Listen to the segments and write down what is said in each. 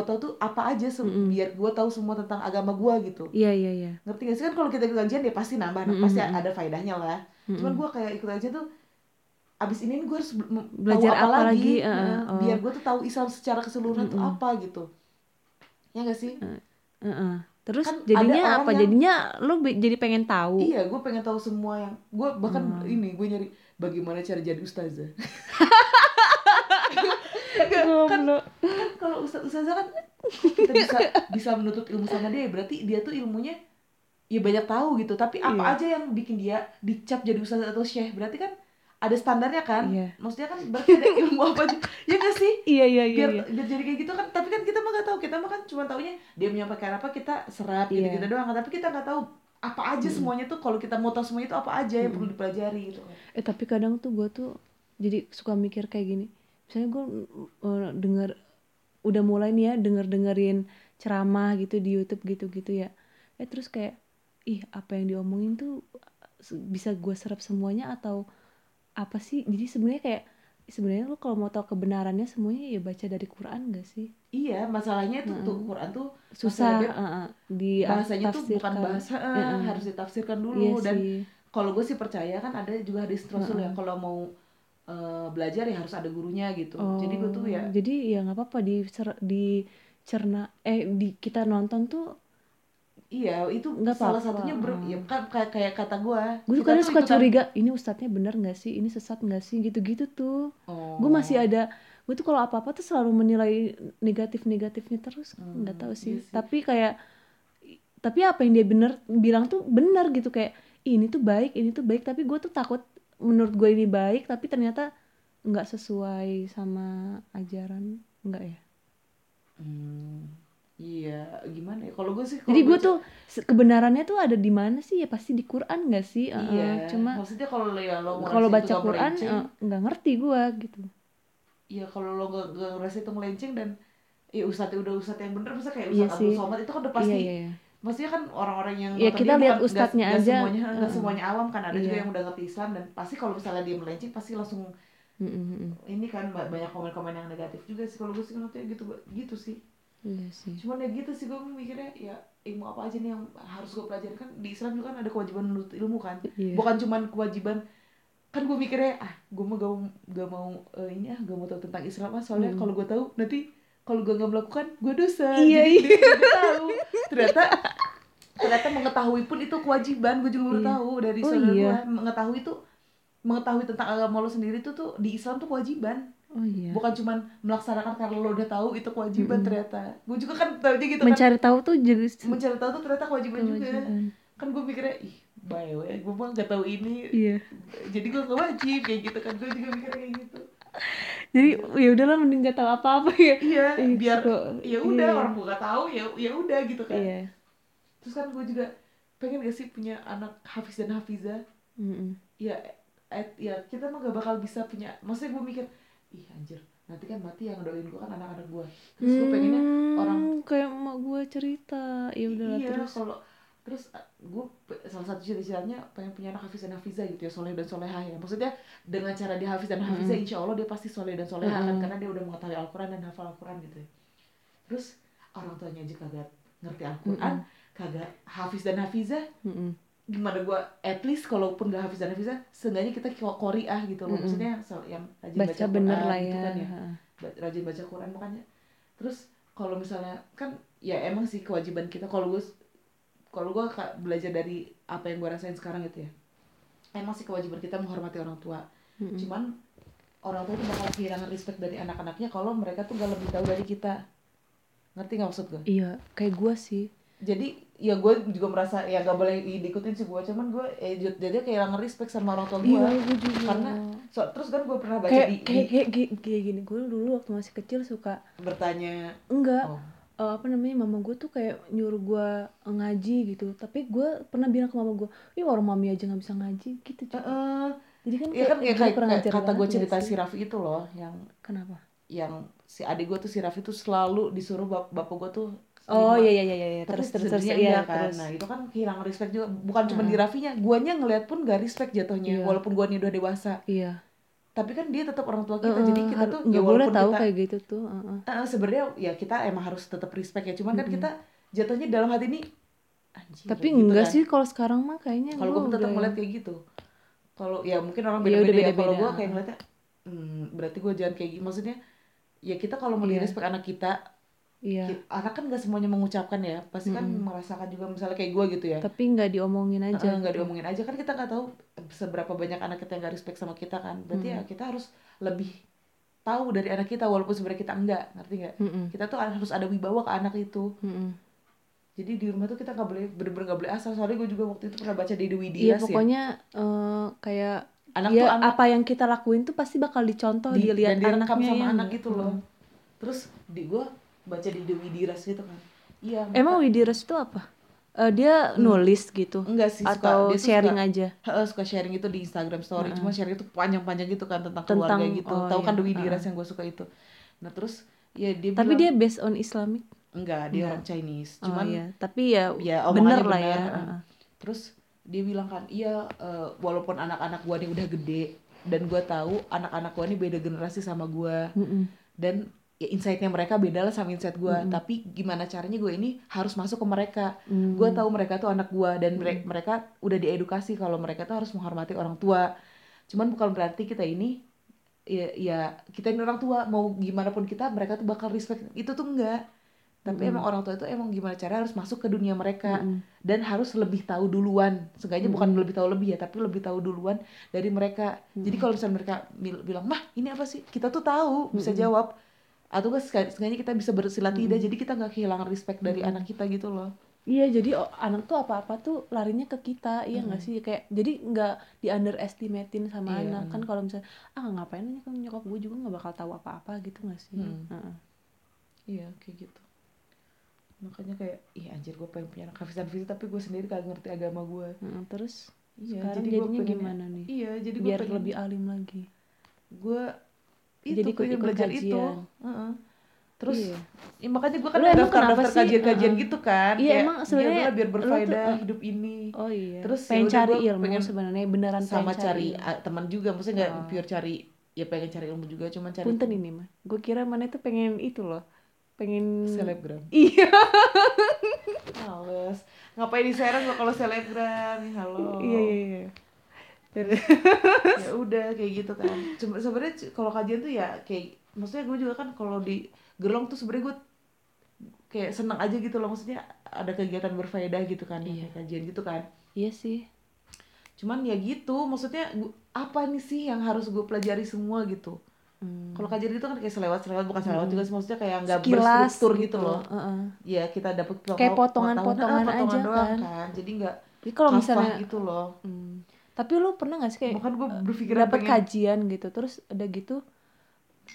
gue tahu tuh apa aja se- Mm-mm. biar gue tahu semua tentang agama gue gitu iya iya iya ngerti gak sih kan kalau kita ikut kajian ya pasti nambah Mm-mm, pasti mm-mm. ada faedahnya lah cuman gue kayak ikut aja tuh abis ini gue harus Belajar tahu apa, apa lagi, lagi, Nah, uh, oh. biar gue tuh tahu Islam secara keseluruhan tuh Mm-mm. apa gitu ya gak sih Heeh. terus Kan jadinya apa yang- jadinya lu be- jadi pengen tahu iya gue pengen tahu semua yang gue bahkan Hmm. ini gue nyari bagaimana cara jadi ustazah Goblok. kan kalau ustaz ustazah kan kita bisa bisa menuntut ilmu sama dia berarti dia tuh ilmunya ya banyak tahu gitu. Tapi apa Iya. aja yang bikin dia dicap jadi ustazah atau syekh? Berarti kan ada standarnya kan? Iya. maksudnya kan berarti ada ilmu apa aja. Ya gak sih? Iya iya iya, biar iya. biar jadi kayak gitu kan. Tapi kan kita mah gak tahu. Kita mah kan cuma taunya dia menyampaikan apa kita serap gitu Iya. gitu doang tapi kita nggak tahu apa aja semuanya tuh. Kalau kita mau tahu semuanya itu apa aja yang perlu dipelajari gitu. Eh tapi kadang tuh gue tuh jadi suka mikir kayak gini. Misalnya gue uh, denger udah mulai nih ya denger dengerin ceramah gitu di YouTube gitu gitu ya. Eh terus kayak ih apa yang diomongin tuh bisa gue serap semuanya atau apa sih? Jadi sebenarnya kayak sebenarnya lu kalau mau tahu kebenarannya semuanya ya baca dari Quran gak sih? Iya masalahnya tuh tuh Quran tuh susah uh, uh, di bahasanya tuh bukan bahasa eh, Heeh. harus ditafsirkan dulu. Iya dan kalau gue sih percaya kan ada juga hadis Rasul ya kalau mau eh, belajar ya harus ada gurunya gitu jadi gue tuh ya Oh, jadi ya nggak apa-apa di di cerna eh di kita nonton tuh iya itu Nggak salah apa-apa. satunya ber, ya kan kayak kayak kata gue gue tuh kadang suka curiga ini ustadznya bener nggak sih ini sesat nggak sih gitu-gitu tuh oh. gue masih ada gue tuh kalau apa-apa tuh selalu menilai negatif-negatifnya terus nggak tahu sih. iya sih. tapi kayak tapi apa yang dia bener bilang tuh bener gitu kayak "Ih, ini tuh baik ini tuh baik tapi gue tuh takut menurut gue ini baik tapi ternyata nggak sesuai sama ajaran enggak ya? Hmm, iya gimana ya? Kalau gue sih jadi gue tuh kebenarannya tuh ada di mana sih? Ya pasti di Quran nggak sih? Iya cuma maksudnya kalau lo ya lo kalau baca nggak Quran eh, nggak ngerti gue gitu. Iya kalau lo gak, gak ngerasa itu melenceng dan ya ustadz udah ustadz yang bener masa kayak Iya ustadz sih. Abdul Somad itu kan udah pasti iya iya iya. Maksudnya kan orang-orang yang nonton kita lihat ustadznya nggak aja. semuanya nggak Heeh. semuanya awam kan ada juga Iya. yang udah ngerti Islam dan pasti kalau misalnya dia melenceng pasti langsung Mm, mm, mm. ini kan ba- banyak komen-komen yang negatif juga sih kalau gue sih ngeliatnya gitu gitu sih iya sih cuman ya gitu sih gue mikirnya ya ilmu apa aja nih yang harus gue pelajari kan di Islam juga kan ada kewajiban menuntut ilmu kan Iya. bukan cuman kewajiban kan gue mikirnya ah gue mah gak, gak mau eh, ini ah gak mau tahu tentang Islam ah soalnya kalau gue tahu nanti kalau gue nggak melakukan gue dosa Hmm. Iya, Jadi iya. dia tahu. Ternyata ternyata mengetahui pun itu kewajiban gue juga baru Iya. tahu dari Oh, saudara iya. gue mengetahui itu mengetahui tentang agama lo sendiri itu tuh di Islam tuh kewajiban. Oh iya. Bukan cuman melaksanakan karena lo udah tahu itu kewajiban ternyata. Gue juga kan tahu aja gitu kan. Mencari tahu tuh jadi mencari tahu tuh ternyata kewajiban, juga. Kewajiban. kan gue mikirnya ih bayo ya gue mah gak tahu ini. Iya. Jadi gue gak wajib kayak gitu kan. Gue juga mikirnya kayak gitu jadi ya udahlah mending gak tahu apa-apa ya. Iya Ih, biar ya udah iya. orang gue gak tahu ya ya udah gitu kan. Iya. Terus kan gue juga pengen gak sih punya anak hafiz dan hafizah? Mm-mm. ya eh, ya kita mah gak bakal bisa punya maksudnya gue mikir ih anjir nanti kan mati yang doain gue kan anak-anak gue terus gue pengennya orang Hmm, kayak emak gue cerita. Ya udahlah iya terus. kalau terus gue salah satu cita-citanya pengen punya anak hafiz dan hafizah gitu ya soleh dan solehah ya. Maksudnya dengan cara dia hafiz dan hafizah insya Allah dia pasti soleh dan solehah kan karena dia udah mengetahui Al-Quran dan hafal Al-Quran gitu ya. Terus orang tuanya aja kagak ngerti Al-Quran kagak hafiz dan hafizah. Mm-mm. gimana gue at least kalaupun gak hafiz dan hafizah seenggaknya kita ko- koriah gitu loh. Maksudnya sel- yang rajin baca, baca bener Quran lah gitu ya. kan ya. Rajin baca Quran makanya terus kalau misalnya kan ya emang sih kewajiban kita kalau gue kalau gue belajar dari apa yang gue rasain sekarang gitu ya emang sih kewajiban kita menghormati orang tua. Mm-mm. cuman orang tua tuh bakal kehilangan respect dari anak-anaknya kalau mereka tuh gak lebih tahu dari kita. Ngerti nggak maksud gue iya kayak gue sih. Jadi ya gue juga merasa ya gak boleh diikutin sih gue cuman gue eh, jadi kehilangan respect sama orang tua gue iya gue juga. Karena so, terus kan gue pernah baca kayak di, kayak di- kayak kayak, kayak gini gue dulu waktu masih kecil suka bertanya. Enggak. Oh eh, apa namanya mama gue tuh kayak nyuruh gue ngaji gitu. Tapi gue pernah bilang ke mama gue ih orang mami aja nggak bisa ngaji gitu cuy. Eh, jadi kan Iya kan kayak kayak, kayak, kata gue cerita si? Raffi itu loh yang kenapa? yang si adik gue tuh si Raffi tuh selalu disuruh bap bapak gue tuh oh iya iya iya iya Tapi terus terus terus iya kan terus. Nah itu kan kehilangan respect juga. Bukan cuma di Raffinya guanya ngeliat pun gak respect jatuhnya Iya. walaupun guanya udah dewasa. Iya tapi kan dia tetap orang tua kita Heeh, jadi kita tuh nggak ya boleh tahu kita kayak gitu tuh heeh. Eh, sebenarnya ya kita emang harus tetap respect ya. Cuman kan kita jatuhnya dalam hati ini anjing tapi gitu enggak kan. sih kalau sekarang mah kayaknya kalau gua gue tetap udah- ngeliat kayak gitu. Kalau ya mungkin orang Iya, beda-beda ya. Kalau gue kayak ngeliatnya hmm, berarti gue jangan kayak gitu maksudnya ya kita kalau mau Iya. respect anak kita iya anak kan gak semuanya mengucapkan ya pasti kan Mm-mm. merasakan juga misalnya kayak gue gitu ya tapi nggak diomongin aja nggak gitu. diomongin aja kan kita nggak tahu seberapa banyak anak kita yang gak respect sama kita kan berarti Hmm. ya kita harus lebih tahu dari anak kita walaupun sebenarnya kita enggak ngerti nggak Mm-mm, kita tuh harus ada wibawa ke anak itu mm-mm. jadi di rumah tuh kita nggak boleh bener-bener nggak boleh asal soalnya gue juga waktu itu pernah baca di Dewi Iya Dias ya pokoknya eh, kayak anak ya tuh anak apa yang kita lakuin tuh pasti bakal dicontoh di, dilihat dan anaknya sama ya anak nggak? gitu loh terus di gue baca di Dewi Diras gitu kan? Iya emang Widiras itu apa? Eh, dia Hmm. nulis gitu? Enggak sih suka, atau dia sharing suka, aja? Heeh, suka sharing itu di Instagram story Heeh. cuma sharing itu panjang-panjang gitu kan tentang, Tentang- keluarga gitu. oh tahu kan iya, Dewi heeh. Diras yang gue suka itu? Nah terus ya dia tapi bilang dia based on Islamic? Enggak dia Enggak. orang Chinese. Oh cuman iya. Tapi ya, ya bener lah ya. Bener, heeh. terus dia bilang kan iya eh, walaupun anak-anak gua nih udah gede dan gua tahu anak-anak gua nih beda generasi sama gua. Mm-mm. dan ya insightnya mereka beda lah sama insight gua. Mm-mm. tapi gimana caranya gue ini harus masuk ke mereka. Mm. gue tahu mereka tuh anak gua dan mere- mereka udah diedukasi kalau mereka tuh harus menghormati orang tua. Cuman bukan berarti kita ini ya, ya kita ini orang tua. Mau gimana pun kita mereka tuh bakal respect. Itu tuh enggak. Tapi Mm-mm. emang orang tua itu emang gimana cara harus masuk ke dunia mereka. Mm-mm. dan harus lebih tahu duluan. Seenggaknya Mm-mm. bukan lebih tahu lebih ya tapi lebih tahu duluan dari mereka. Jadi kalau misalnya mereka bil- bilang mah ini apa sih? Kita tuh tahu bisa Mm-mm. jawab atau kan seenggaknya kita bisa bersilat Mm-mm. lidah jadi kita nggak kehilangan respect dari Mm-mm. anak kita gitu loh. Iya jadi o- anak tuh apa-apa tuh larinya ke kita iya nggak sih? Kayak jadi nggak di underestimatein sama Iya, anak. Kan kalau misalnya ah ngapain kan nyokap gue juga nggak bakal tahu apa-apa gitu nggak sih? Mm. Heeh. iya kayak gitu. Makanya kayak ih anjir gue pengen punya anak hafisan fisik tapi gue sendiri kagak ngerti agama gue Heeh, terus iya sekarang jadi gue jadinya pengen gimana nih? iya jadi gue biar pengen lebih alim lagi. Gue itu Jadi pengen ikut-ikut belajar itu. kajian. Heeh. terus Iya. ya makanya gue kan daftar daftar kajian-kajian Heeh. gitu kan Iya, Kayak, emang ya sebenarnya biar lu tuh, berfaedah eh, hidup ini. oh iya. Terus pengen yaudah cari ilmu pengen sebenarnya beneran sama pengen cari ah, teman juga maksudnya nggak Oh. pure cari ya pengen cari ilmu juga cuman cari punten ini mah gue kira mana itu pengen itu loh pengen selebgram. Iya. Males. Ngapain di serang gua kalau selebgram? Nih halo. Iya iya iya ya udah kayak gitu kan cuma sebenarnya kalau kajian tuh ya kayak maksudnya gue juga kan kalau di gerlong tuh sebenarnya gue kayak seneng aja gitu loh maksudnya ada kegiatan berfaedah gitu kan Iya. kajian gitu kan iya sih cuman ya gitu maksudnya gua- apa nih sih yang harus gue pelajari semua gitu Hmm. kalau kajian itu kan kayak selewat selewat bukan selewat Hmm. juga sih maksudnya kayak nggak berstruktur gitu loh Heeh. ya kita dapat Kayak potongan-potongan aja doang kan. jadi nggak Jadi kalau misalnya gitu loh Hmm. Tapi lu pernah gak sih kayak bahkan gue berpikir dapat pengen kajian gitu terus ada gitu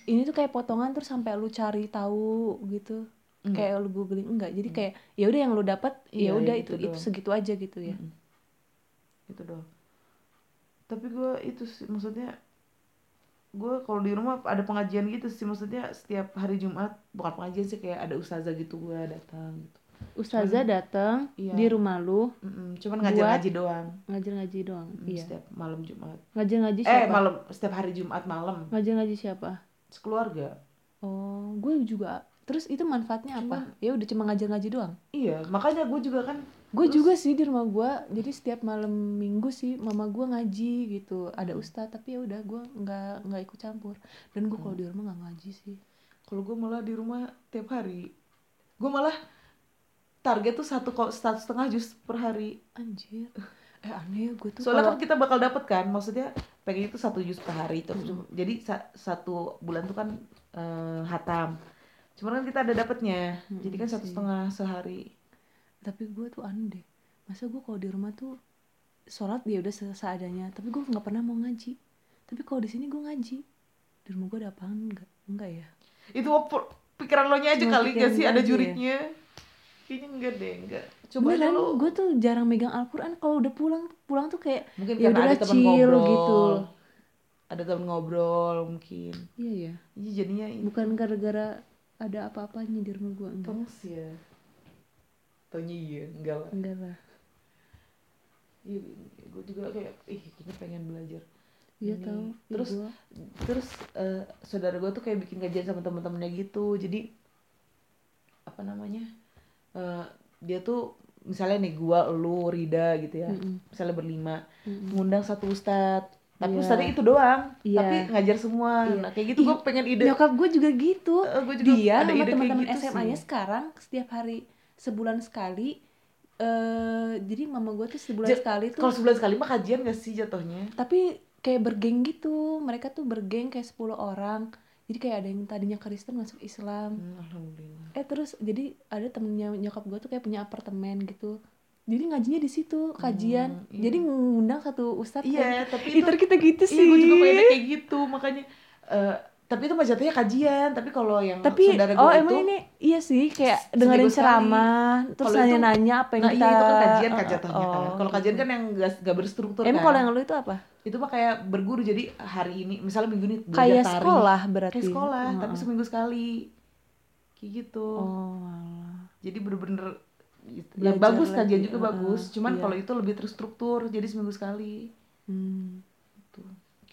ini tuh kayak potongan terus sampai lu cari tahu gitu. Enggak. kayak lu googling enggak. Jadi kayak ya udah yang lu dapat Iya, ya udah ya itu itu segitu aja gitu ya. Gitu doang. Tapi gue itu sih maksudnya gue kalau di rumah ada pengajian gitu sih. Maksudnya setiap hari Jumat bukan pengajian sih kayak ada ustazah gitu gue datang gitu ustazah datang Iya. di rumah lu Mm-mm, cuman ngajar ngaji doang. ngajar-ngaji doang Mm, iya. setiap malam Jumat. Ngajar-ngaji eh siapa? malam setiap hari Jumat malam. Ngajar-ngaji siapa? Sekeluarga. Oh gue juga. Terus itu manfaatnya apa? Ya udah cuma ngajar-ngaji doang? Iya makanya gue juga kan gue Terus- juga sih di rumah gue. Jadi setiap malam minggu sih mama gue ngaji gitu. Ada ustadz tapi ya udah gue nggak nggak ikut campur. Dan gue kalau di rumah nggak ngaji sih. Kalau gue malah di rumah tiap hari. Gue malah target tuh satu kok satu setengah jus per hari. Anjir. Eh aneh ya gue tuh soalnya kalau kan kita bakal dapet kan maksudnya pengen itu satu jus per hari terus. Mm-mm. jadi sa- satu bulan tuh kan eh, hatam. Cuman kan kita ada dapetnya. Mm-mm jadi kan satu setengah sehari. Tapi gue tuh aneh deh masa gue kalau di rumah tuh sholat ya udah se- seadanya. Tapi gue nggak pernah mau ngaji. Tapi kalau di sini gue ngaji. Di rumah gue ada apaan? Enggak enggak ya? Itu pikiran lo nya aja Cuma kali gak sih? Ada aja ya. Kayaknya enggak deh enggak. Coba beneran lo gue tuh jarang megang Al-Quran. Kalau udah pulang pulang tuh kayak mungkin ya ada teman chill ngobrol. gitu. Ada teman ngobrol mungkin. Iya ya jadi jadinya ini. Bukan gara-gara ada apa-apanya di rumah gue enggak. Tongs ya Taunya iya enggak lah. Enggak lah. Iya, gue juga kayak ih kayaknya pengen belajar. Iya tahu. Iya, terus gua. terus eh, saudara gue tuh kayak bikin kajian sama temen-temennya gitu. Jadi apa namanya eh, dia tuh misalnya nih gua lu Rida gitu ya Mm-mm. misalnya berlima Mm-mm. ngundang satu ustad tapi Iya. ustadnya itu doang Iya. tapi ngajar semua Iya. nah kayak gitu gue pengen ide Nyokap gue juga gitu. Eh, gua juga Dia ada sama teman-teman gitu SMA-nya sekarang setiap hari sebulan sekali eh jadi mama gue tuh sebulan Ja- sekali tuh kalau sebulan sekali mah kajian gak sih jatuhnya tapi kayak bergeng gitu mereka tuh bergeng kayak 10 orang jadi kayak ada yang tadinya Kristen masuk Islam. Hmm, alhamdulillah. Eh terus jadi ada temennya nyokap gue tuh kayak punya apartemen gitu. Jadi ngajinya di situ kajian. Hmm, iya. jadi ngundang satu ustadz iya kayak- tapi itu kita gitu sih iya gue juga pengen kayak gitu. Makanya eh, tapi itu mah jatuhnya kajian tapi kalau yang tapi saudara oh gue emang itu ini iya sih kayak dengerin ceramah terus Kalau itu- nanya-nanya apa yang nah kita iya itu kan kajian kan eh, jatuhnya kan. oh, kalau kajian gitu. kan yang gak, gak berstruktur emang kan. kalau yang lu itu apa? Itu mah kayak berguru jadi hari ini misalnya minggu ini belajar kayak tari sekolah berarti. Kayak sekolah tapi seminggu sekali. Kayak gitu. Oh jadi bener-bener ya Belajar bagus kajian juga heeh, bagus cuman iya. kalau itu lebih terstruktur jadi seminggu sekali. Hmm,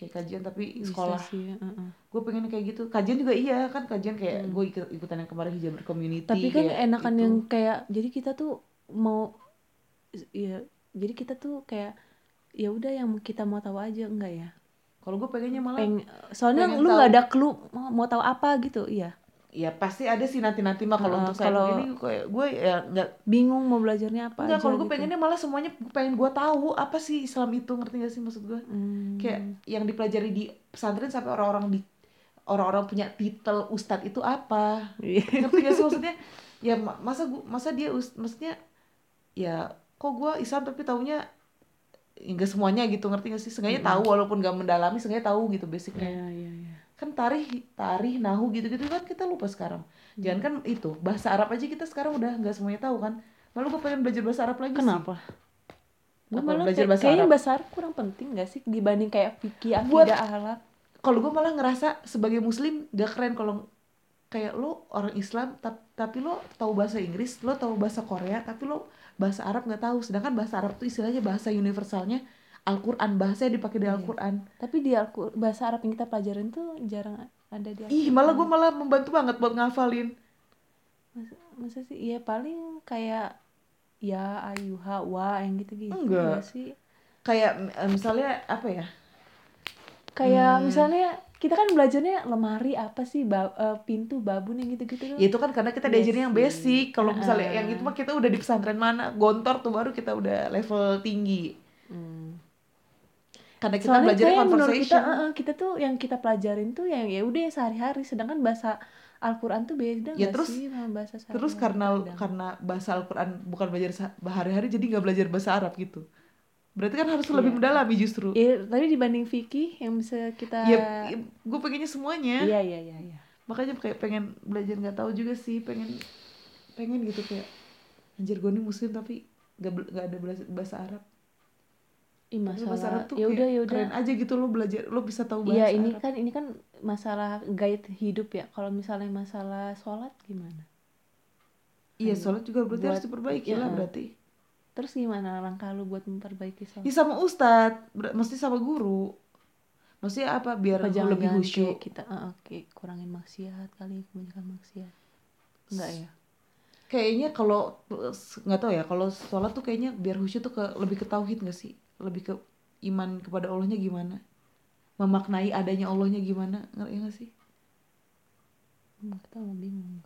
kayak kajian tapi sekolah sih heeh. gue pengen kayak gitu kajian juga iya kan kajian kayak Hmm. gue ikut ikutan yang kemarin hijaber community tapi kan enakan gitu. yang kayak jadi kita tuh mau ya jadi kita tuh kayak ya udah yang kita mau tahu aja enggak ya kalau gue pengennya malah Peng, soalnya pengen lu nggak ada clue mau, mau tahu apa gitu iya ya pasti ada sih nanti nanti mah kalau Heeh, untuk saya ini kayak gue ya nggak bingung mau belajarnya apa Enggak, aja kalau gue gitu. pengennya malah semuanya pengen gue tahu apa sih Islam itu ngerti gak sih maksud gue Hmm. kayak yang dipelajari di pesantren sampai orang-orang di orang-orang punya titel ustadz itu apa Iya. ngerti gak sih maksudnya ya ma- masa gua masa dia us, maksudnya ya kok gue Islam tapi taunya enggak semuanya gitu ngerti gak sih sengaja tahu walaupun gak mendalami sengaja tahu gitu basicnya Iya, iya, iya. Kan tarih tarih nahu gitu-gitu kan kita lupa sekarang jangan kan itu bahasa Arab aja kita sekarang udah nggak semuanya tahu kan malu gue pengen belajar bahasa Arab lagi sih Kenapa? Gue Apa, malah belajar bahasa kayaknya Arab? bahasa Arab kurang penting gak sih dibanding kayak fikih, akidah, ahlak. kalau gue malah ngerasa sebagai muslim gak keren kalau kayak lo orang Islam tap- tapi lo tahu bahasa Inggris lo tahu bahasa Korea tapi lo bahasa Arab nggak tahu sedangkan bahasa Arab tuh istilahnya bahasa universalnya Al-Quran bahasa dipakai di Iya. Al-Quran Tapi di Al- bahasa Arab yang kita pelajarin tuh jarang ada di ih Al-Quran. malah gue malah membantu banget buat ngafalin masa, masa sih ya paling kayak ya ayuha wa yang gitu-gitu Enggak. ya sih kayak eh, misalnya apa ya kayak Hmm. misalnya kita kan belajarnya lemari apa sih ba- eh, pintu babun yang gitu-gitu ya itu kan karena kita diajarin yang Basic. kalau misalnya Ah. yang itu mah kita udah di pesantren mana gontor tuh baru kita udah level tinggi. Karena kita Soalnya belajar kita, conversation. eh, eh, kita tuh yang kita pelajarin tuh yang ya udah sehari-hari, sedangkan bahasa Al-Quran tuh beda Ya, terus- sih sama bahasa sehari terus karena karena bahasa Al-Quran bukan belajar sa- hari-hari jadi nggak belajar bahasa Arab gitu. Berarti kan harus lebih Iya. mendalami justru. Ya, tapi dibanding fikih yang bisa kita ya, gue pengennya semuanya. Iya iya iya iya. Makanya kayak pengen belajar nggak tahu juga sih pengen pengen gitu kayak anjir gue nih muslim tapi nggak nggak ada bahasa Arab Ih, Tapi bahasa Arab masalah tuh ya udah kayak ya udah keren aja gitu lo belajar lo bisa tahu bahasa Iya ini Arab kan ini kan masalah guide hidup ya. Kalau misalnya masalah sholat gimana? iya Ayo. sholat juga berarti harus Buat- diperbaiki iya. lah berarti Terus gimana langkah lu buat memperbaiki sholat? ya sama ustadz ber- mesti sama guru maksudnya apa biar Apa lebih khusyuk kita eh, eh, kayak kurangin maksiat kali kebanyakan maksiat. Enggak ya? kayaknya kalau nggak tahu ya kalau sholat tuh kayaknya biar khusyuk tuh ke lebih ke tauhid nggak sih lebih ke iman kepada Allahnya gimana memaknai adanya Allahnya gimana ngerti nggak sih Hmm, kita mau bingung.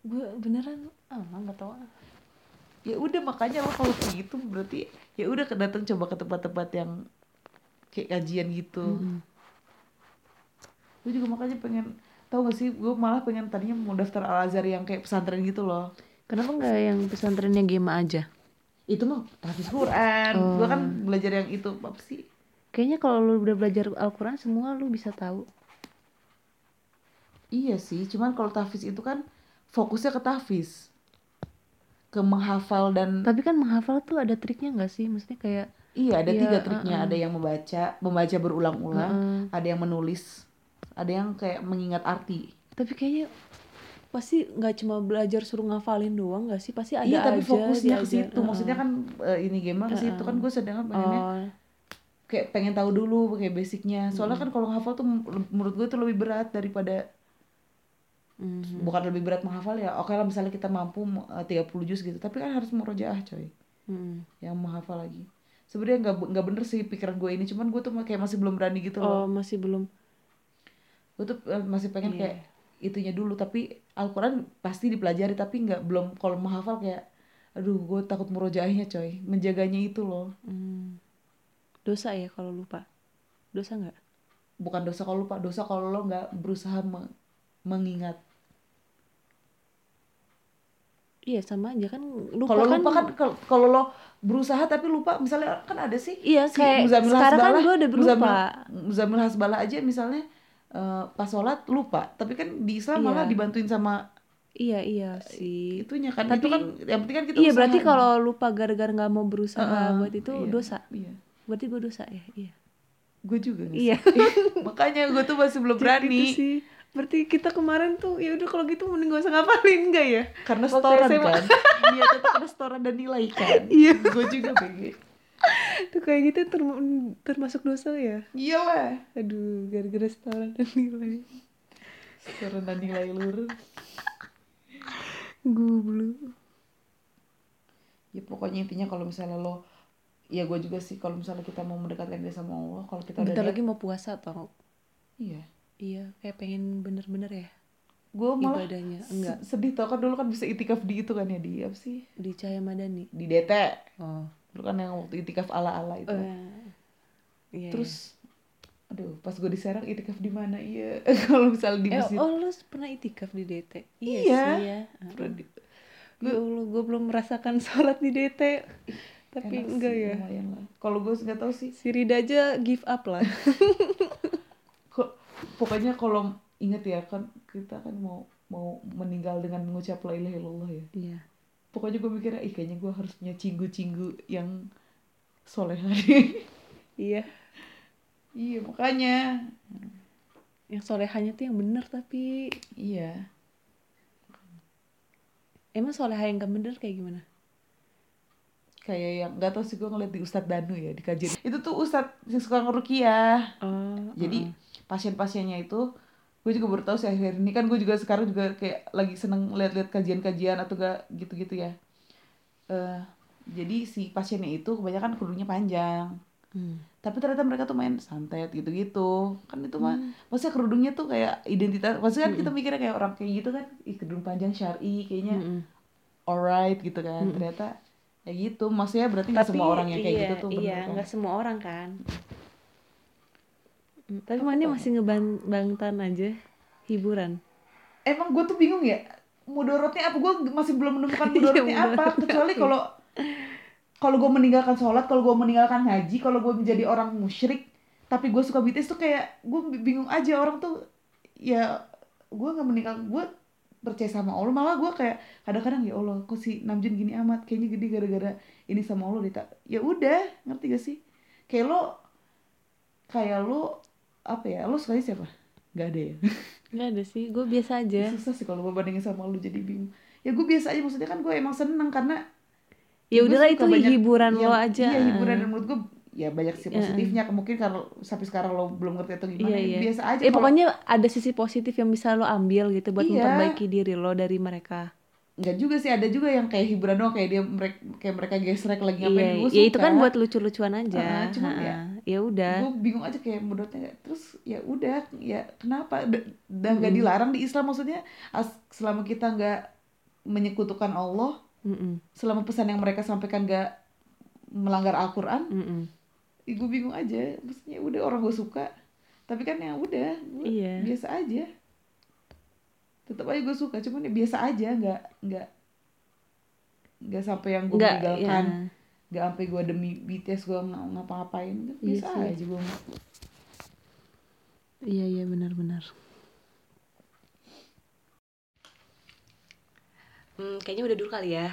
Gue beneran ah nggak tahu. ah. ya udah makanya lo kalau kayak gitu berarti ya udah ke- datang coba ke tempat-tempat yang kayak kajian gitu Mm-mm. gue juga makanya pengen tahu gak sih gue malah pengen tadinya mau daftar Al Azhar yang kayak pesantren gitu loh Kenapa nggak yang pesantrennya Gema aja? Itu mah tahfiz Quran Oh. gue kan belajar yang itu apa sih Kayaknya kalau lu udah belajar Al-Quran semua lu bisa tahu. Iya sih, cuman kalau tahfiz itu kan fokusnya ke tahfiz. Ke menghafal dan Tapi kan menghafal tuh ada triknya nggak sih? Maksudnya kayak iya ada Iya, tiga triknya, uh-uh. ada yang membaca, membaca berulang-ulang, Heeh. ada yang menulis, ada yang kayak mengingat arti. tapi kayaknya pasti nggak cuma belajar suruh ngafalin doang nggak sih? Pih ada iya, tapi aja fokusnya ke situ. Maksudnya kan eh, ini game ke situ. Uh-uh. kan gue sedangkan pengennya oh. kayak pengen tahu dulu kayak basicnya. Soalnya kan kalau hafal tuh menurut gue tuh lebih berat daripada Mhm. bukan lebih berat menghafal ya. Oke lah misalnya kita mampu eh, 30 juz gitu. Tapi kan harus murojaah coy. Mhm. yang menghafal lagi. Sebenarnya nggak nggak bener sih pikiran gue ini. Cuman gue tuh kayak masih belum berani gitu loh. Oh masih belum. Gue tuh eh, masih pengen Iya. kayak itunya dulu. Tapi Al-Quran pasti dipelajari tapi nggak belum. Kalau menghafal kayak aduh gue takut murojaahnya coy. Menjaganya itu loh. Hmm. dosa ya kalau lupa? Dosa nggak? Bukan dosa kalau lupa dosa kalau lo nggak berusaha me- mengingat. Iya sama aja kan lupa kalau kan lupa kan kalau- lo berusaha tapi lupa misalnya kan ada sih iya si kayak Muzamil sekarang kan Hasbalah- gue udah berupa. Muzamil, Muzamil Hasbalah aja misalnya eh, pas sholat lupa tapi kan di Islam malah Iya. dibantuin sama iya iya sih itunya kan Tapi- itu kan yang penting kan kita iya berarti usaha. kalau lupa gara-gara nggak mau berusaha Heeh, buat itu iya, dosa iya berarti gue dosa ya iya gue juga nggak Iya. sih? makanya gue tuh masih belum Gitu berani sih berarti kita kemarin tuh ya udah kalau gitu mending gak usah ngapalin enggak ya karena Waktu setoran SMA. kan niatnya tuh karena setoran dan nilai kan Iya. gue juga BG tuh kayak gitu term- termasuk dosa ya? Iyalah. Aduh gara-gara setoran dan nilai. Setoran dan nilai lur goblok ya pokoknya intinya kalau misalnya lo ya gue juga sih kalau misalnya kita mau mendekatkan diri sama Allah kalau kita udah bentar niat- lagi mau puasa tau. Iya. Iya kayak pengen bener-bener ya gue malah ibadahnya. enggak. se- sedih tau kan dulu kan bisa itikaf di itu kan ya di apa sih. Di Cahaya Madani. Di DT oh dulu kan yang waktu itikaf ala ala itu iya, terus aduh pas gue di Serang itikaf di mana? Iya. Kalau misalnya di iya. eh, masjid. oh lu pernah itikaf di DT iya, Iya. sih ya Pernah di- ya Allah gue belum merasakan sholat di DT tapi enak enggak sih, ya. kalau gue nggak tahu sih. Si Rida aja give up lah. Kok pokoknya kalau inget ya kan kita kan mau mau meninggal dengan mengucap la ilaha illallah ya. Iya pokoknya gue mikirnya ih kayaknya gue harus punya cinggu-cinggu yang solehah iya. Iya makanya. Yang solehannya tuh yang bener tapi iya. Emang soleha yang gak bener kayak gimana? Kayak yang nggak tahu sih gue ngeliat di Ustadz Danu ya di kajian itu tuh Ustadz yang suka ngerukiah. Oh jadi pasien-pasiennya itu gue juga baru tahu sih akhir ini. Kan gue juga sekarang juga kayak lagi seneng lihat-lihat kajian-kajian atau gak gitu-gitu ya. Eh jadi si pasiennya itu kebanyakan kerudungnya panjang. Hmm. tapi ternyata mereka tuh main santet gitu-gitu. Kan itu mah maksudnya kerudungnya tuh kayak identitas maksudnya kan kita mikirnya kayak orang kayak gitu kan ih kerudung panjang syari kayaknya Mm-mm. alright gitu kan. Ternyata ya gitu. Maksudnya berarti nggak semua orang yang kayak iya, gitu tuh bener iya kan? nggak semua orang kan Mm, tapi mana masih ngebangtan aja hiburan. Emang gue tuh bingung ya mudorotnya apa? Gue masih belum menemukan Iya, mudorotnya apa. kecuali kalau kalau gue meninggalkan sholat kalau gue meninggalkan haji kalau gue menjadi orang musyrik tapi gue suka BTS tuh kayak gue bingung aja. Orang tuh ya gue nggak meninggal gue percaya sama Allah. Malah gue kayak kadang-kadang ya Allah kok si Namjoon gini amat? Kayaknya gede gara-gara ini sama Allah deh tak. Ya udah ngerti gak sih? Kayak lo kayak lo apa ya? Lo sukanya siapa? Nggak ada ya? Nggak ada sih gue biasa aja. Susah sih kalau gue bandingin sama lu jadi bingung. Ya gue biasa aja maksudnya kan gue emang seneng karena ya udahlah suka itu banyak- hiburan iya, lo aja. iya hiburan dan menurut gue ya banyak sih positifnya. Mungkin kalau sampai sekarang lo belum ngerti atau gimana Iya, ya iya. biasa aja eh kalau- pokoknya ada sisi positif yang bisa lo ambil gitu buat Iya. memperbaiki diri lo dari mereka. Nggak juga sih ada juga yang kayak hiburan doang kayak dia mereka kayak mereka gesrek lagi iya ngapain gue ya itu kan buat lucu-lucuan aja. Ah, cuman Ha-ha. ya, ya udah gue bingung aja kayak menurutnya terus ya udah ya kenapa dan nggak dilarang di Islam maksudnya as- selama kita nggak menyekutukan Allah Mm-mm. selama pesan yang mereka sampaikan nggak melanggar Al-Quran Mm-mm. Ih, gue bingung aja maksudnya udah orang gue suka tapi kan ya udah Iya. biasa aja tetap aja gue suka cuman ya biasa aja nggak nggak nggak sampai yang gue nggak meninggalkan ya. Nggak sampai gue demi BTS gue ng- ngapa-ngapain Iya biasa sih. aja gue iya iya benar-benar hmm, kayaknya udah dulu kali ya.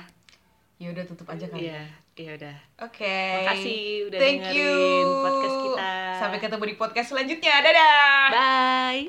Ya udah tutup aja kali. Iya iya udah. Oke. Makasih udah thank dengerin you. podcast kita. sampai ketemu di podcast selanjutnya. Dadah. Bye